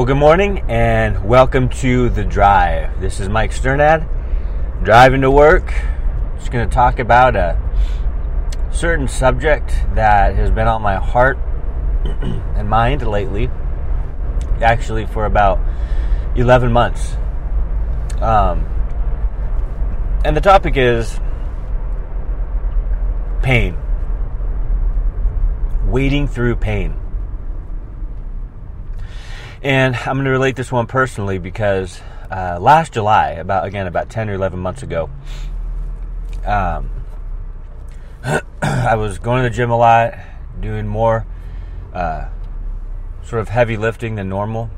Well, good morning and welcome to The Drive. This is Mike Sternad, driving to work. Just going to talk about a certain subject that has been on my heart and mind lately, actually, for about 11 months. Um, and the topic is pain. Wading through pain. And I'm going to relate this one personally because uh, last July, about again about 10 or 11 months ago, um, I was going to the gym a lot, doing more uh, sort of heavy lifting than normal,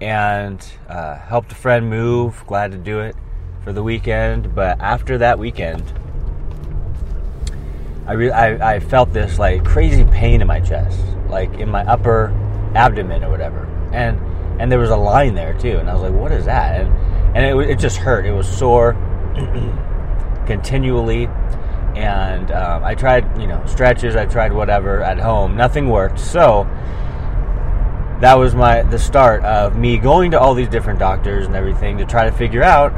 and uh, helped a friend move. Glad to do it for the weekend, but after that weekend, I, re- I, I felt this like crazy pain in my chest, like in my upper abdomen or whatever, and and there was a line there too, and I was like, what is that? And and it, it just hurt. It was sore continually, and um, I tried you know stretches, I tried whatever at home, nothing worked. So that was my the start of me going to all these different doctors and everything to try to figure out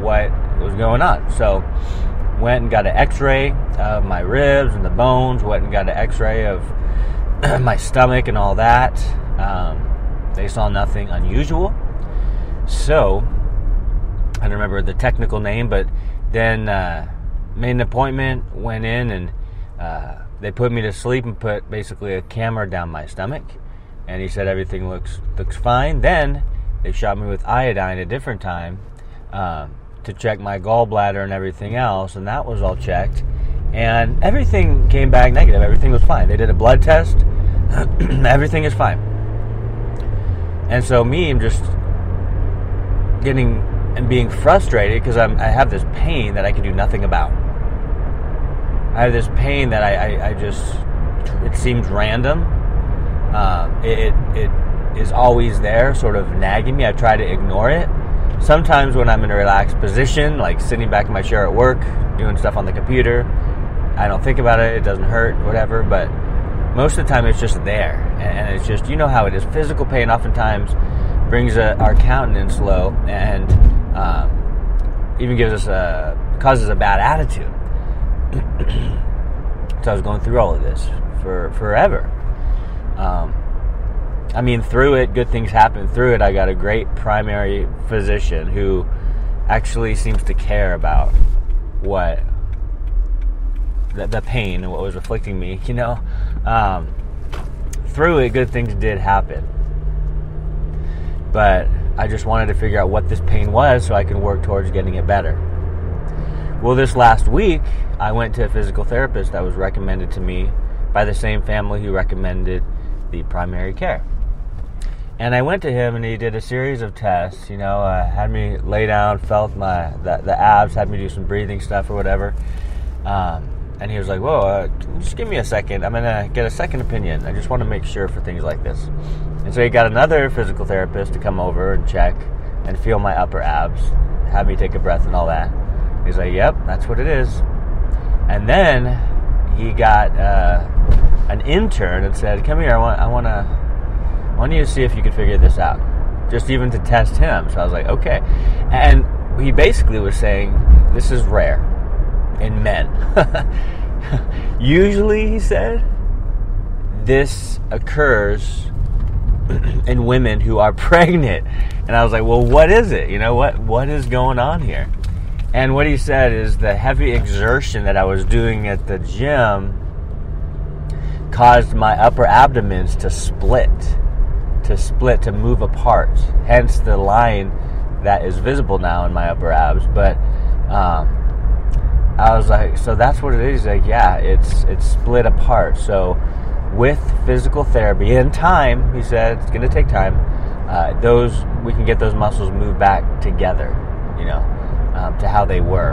what was going on. So went and got an X-ray of my ribs and the bones. Went and got an X-ray of my stomach and all that. Um, they saw nothing unusual. So, I don't remember the technical name, but then uh, made an appointment, went in, and uh, they put me to sleep and put basically a camera down my stomach. And he said everything looks looks fine. Then they shot me with iodine a different time um, to check my gallbladder and everything else, and that was all checked. And everything came back negative. Everything was fine. They did a blood test. everything is fine. And so me, I'm just getting and being frustrated because I'm I have this pain that I can do nothing about. I have this pain that I, I, I just it seems random. Um, it, it is always there, sort of nagging me. I try to ignore it. Sometimes when I'm in a relaxed position, like sitting back in my chair at work, doing stuff on the computer, I don't think about it. It doesn't hurt, whatever. But most of the time it's just there and it's just you know how it is physical pain oftentimes brings a, our countenance low and um, even gives us a causes a bad attitude so i was going through all of this for forever um, i mean through it good things happen through it i got a great primary physician who actually seems to care about what the, the pain and what was afflicting me, you know, um, through it, good things did happen. But I just wanted to figure out what this pain was so I can work towards getting it better. Well, this last week, I went to a physical therapist that was recommended to me by the same family who recommended the primary care. And I went to him and he did a series of tests, you know, uh, had me lay down, felt my the, the abs, had me do some breathing stuff or whatever. Um, and he was like, "Whoa, uh, just give me a second. I'm gonna get a second opinion. I just want to make sure for things like this." And so he got another physical therapist to come over and check and feel my upper abs, have me take a breath and all that. He's like, "Yep, that's what it is." And then he got uh, an intern and said, "Come here. I want. I want to. I want you to see if you can figure this out, just even to test him." So I was like, "Okay." And he basically was saying, "This is rare." In men. Usually, he said, this occurs in women who are pregnant. And I was like, well, what is it? You know, what, what is going on here? And what he said is the heavy exertion that I was doing at the gym caused my upper abdomens to split, to split, to move apart. Hence the line that is visible now in my upper abs. But um, I was like, so that's what it is. He's like, yeah, it's it's split apart. So with physical therapy in time, he said it's going to take time. Uh, those we can get those muscles moved back together, you know, um, to how they were.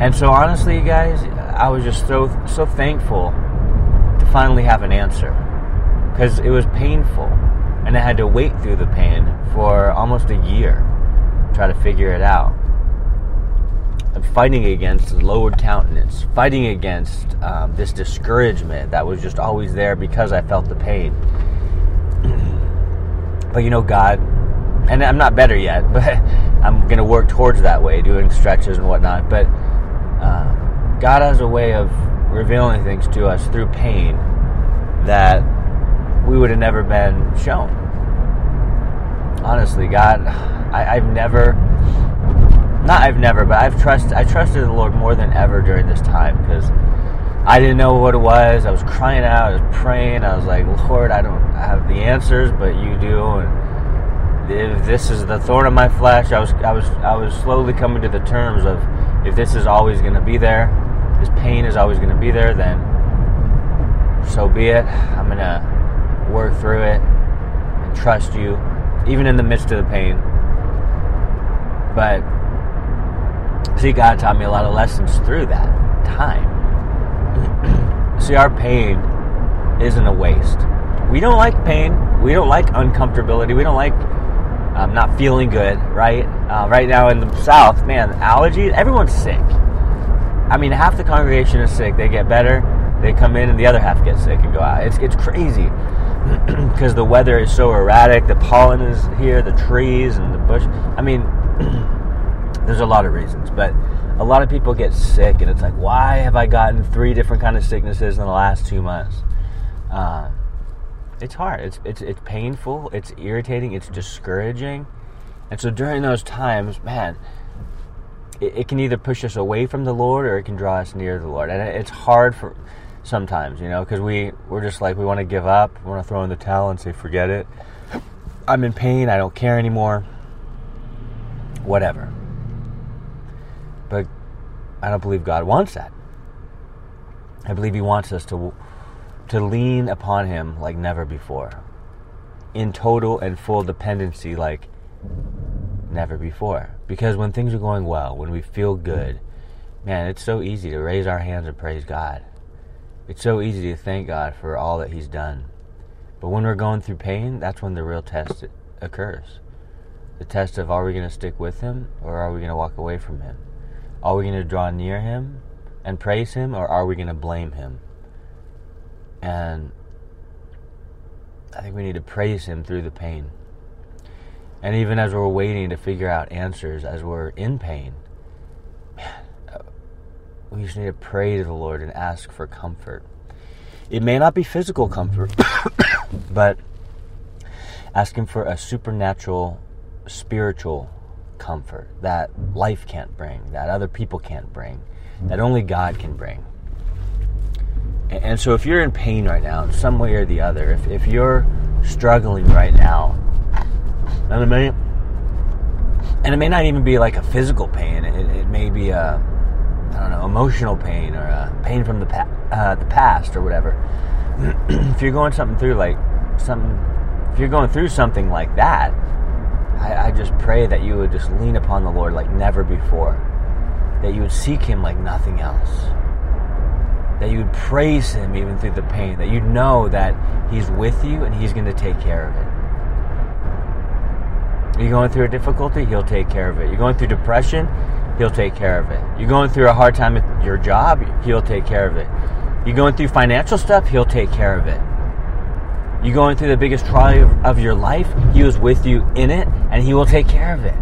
And so honestly, you guys, I was just so so thankful to finally have an answer because it was painful, and I had to wait through the pain for almost a year, to try to figure it out fighting against lowered countenance, fighting against um, this discouragement that was just always there because I felt the pain. But you know, God, and I'm not better yet, but I'm going to work towards that way, doing stretches and whatnot. But uh, God has a way of revealing things to us through pain that we would have never been shown. Honestly, God, I, I've never, not I've never, but I've trust, I trusted the Lord more than ever during this time because I didn't know what it was. I was crying out, I was praying. I was like, Lord, I don't have the answers, but you do. And if this is the thorn of my flesh, I was, I was, I was slowly coming to the terms of if this is always going to be there, this pain is always going to be there, then so be it. I'm going to work through it and trust you, even in the midst of the pain. But see, God taught me a lot of lessons through that time. see, our pain isn't a waste. We don't like pain. We don't like uncomfortability. We don't like um, not feeling good, right? Uh, right now in the South, man, allergies, everyone's sick. I mean, half the congregation is sick. They get better, they come in, and the other half gets sick and go out. It's, it's crazy because the weather is so erratic. The pollen is here, the trees and the bush. I mean, there's a lot of reasons, but a lot of people get sick, and it's like, why have I gotten three different kind of sicknesses in the last two months? Uh, it's hard. It's it's it's painful. It's irritating. It's discouraging, and so during those times, man, it, it, can either push us away from the Lord or it can draw us near the Lord. And it's hard for sometimes, you know, because we we're just like we want to give up, we want to throw in the towel and say forget it. I'm in pain. I don't care anymore. Whatever. But I don't believe God wants that. I believe He wants us to to lean upon Him like never before, in total and full dependency like never before. Because when things are going well, when we feel good, man, it's so easy to raise our hands and praise God. It's so easy to thank God for all that He's done. But when we're going through pain, that's when the real test occurs. The test of are we going to stick with Him or are we going to walk away from Him? Are we going to draw near Him and praise Him or are we going to blame Him? And I think we need to praise Him through the pain. And even as we're waiting to figure out answers, as we're in pain, man, we just need to pray to the Lord and ask for comfort. It may not be physical comfort, but asking for a supernatural, spiritual comfort that life can't bring, that other people can't bring, that only God can bring. And so, if you're in pain right now, in some way or the other, if, if you're struggling right now, and it may, and it may not even be like a physical pain. It, it may be a, I don't know, emotional pain or a pain from the pa- uh, the past or whatever. if you're going something through like something, if you're going through something like that, I, I just pray that you would just lean upon the Lord like never before. That you would seek Him like nothing else. That you would praise Him even through the pain. That you know that He's with you and He's going to take care of it. You're going through a difficulty, He'll take care of it. You're going through depression, He'll take care of it. You're going through a hard time at your job, He'll take care of it. You're going through financial stuff, He'll take care of it. You're going through the biggest trial of your life, He was with you in it, and He will take care of it.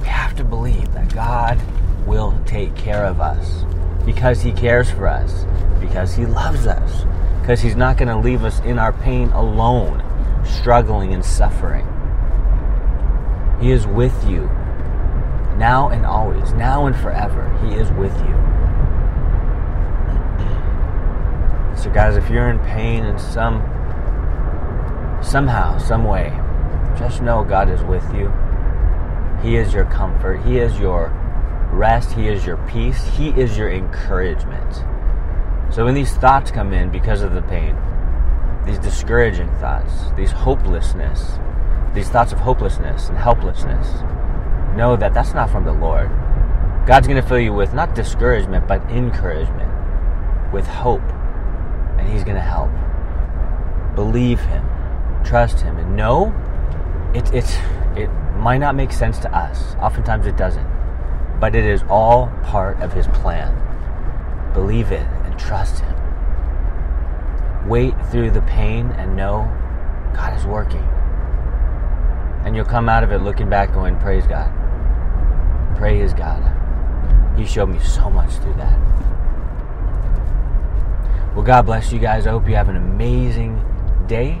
We have to believe that God will take care of us because He cares for us, because He loves us, because He's not going to leave us in our pain alone, struggling and suffering. He is with you now and always, now and forever. He is with you. So, guys, if you're in pain in some somehow, some way, just know God is with you. He is your comfort. He is your rest. He is your peace. He is your encouragement. So when these thoughts come in because of the pain, these discouraging thoughts, these hopelessness, these thoughts of hopelessness and helplessness, know that that's not from the Lord. God's going to fill you with not discouragement, but encouragement, with hope, and He's going to help. Believe Him, trust Him, and know it, it, it might not make sense to us. Oftentimes it doesn't, but it is all part of His plan. Believe it and trust Him. Wait through the pain and know God is working. And you'll come out of it looking back going, Praise God. Praise God. He showed me so much through that. Well, God bless you guys. I hope you have an amazing day,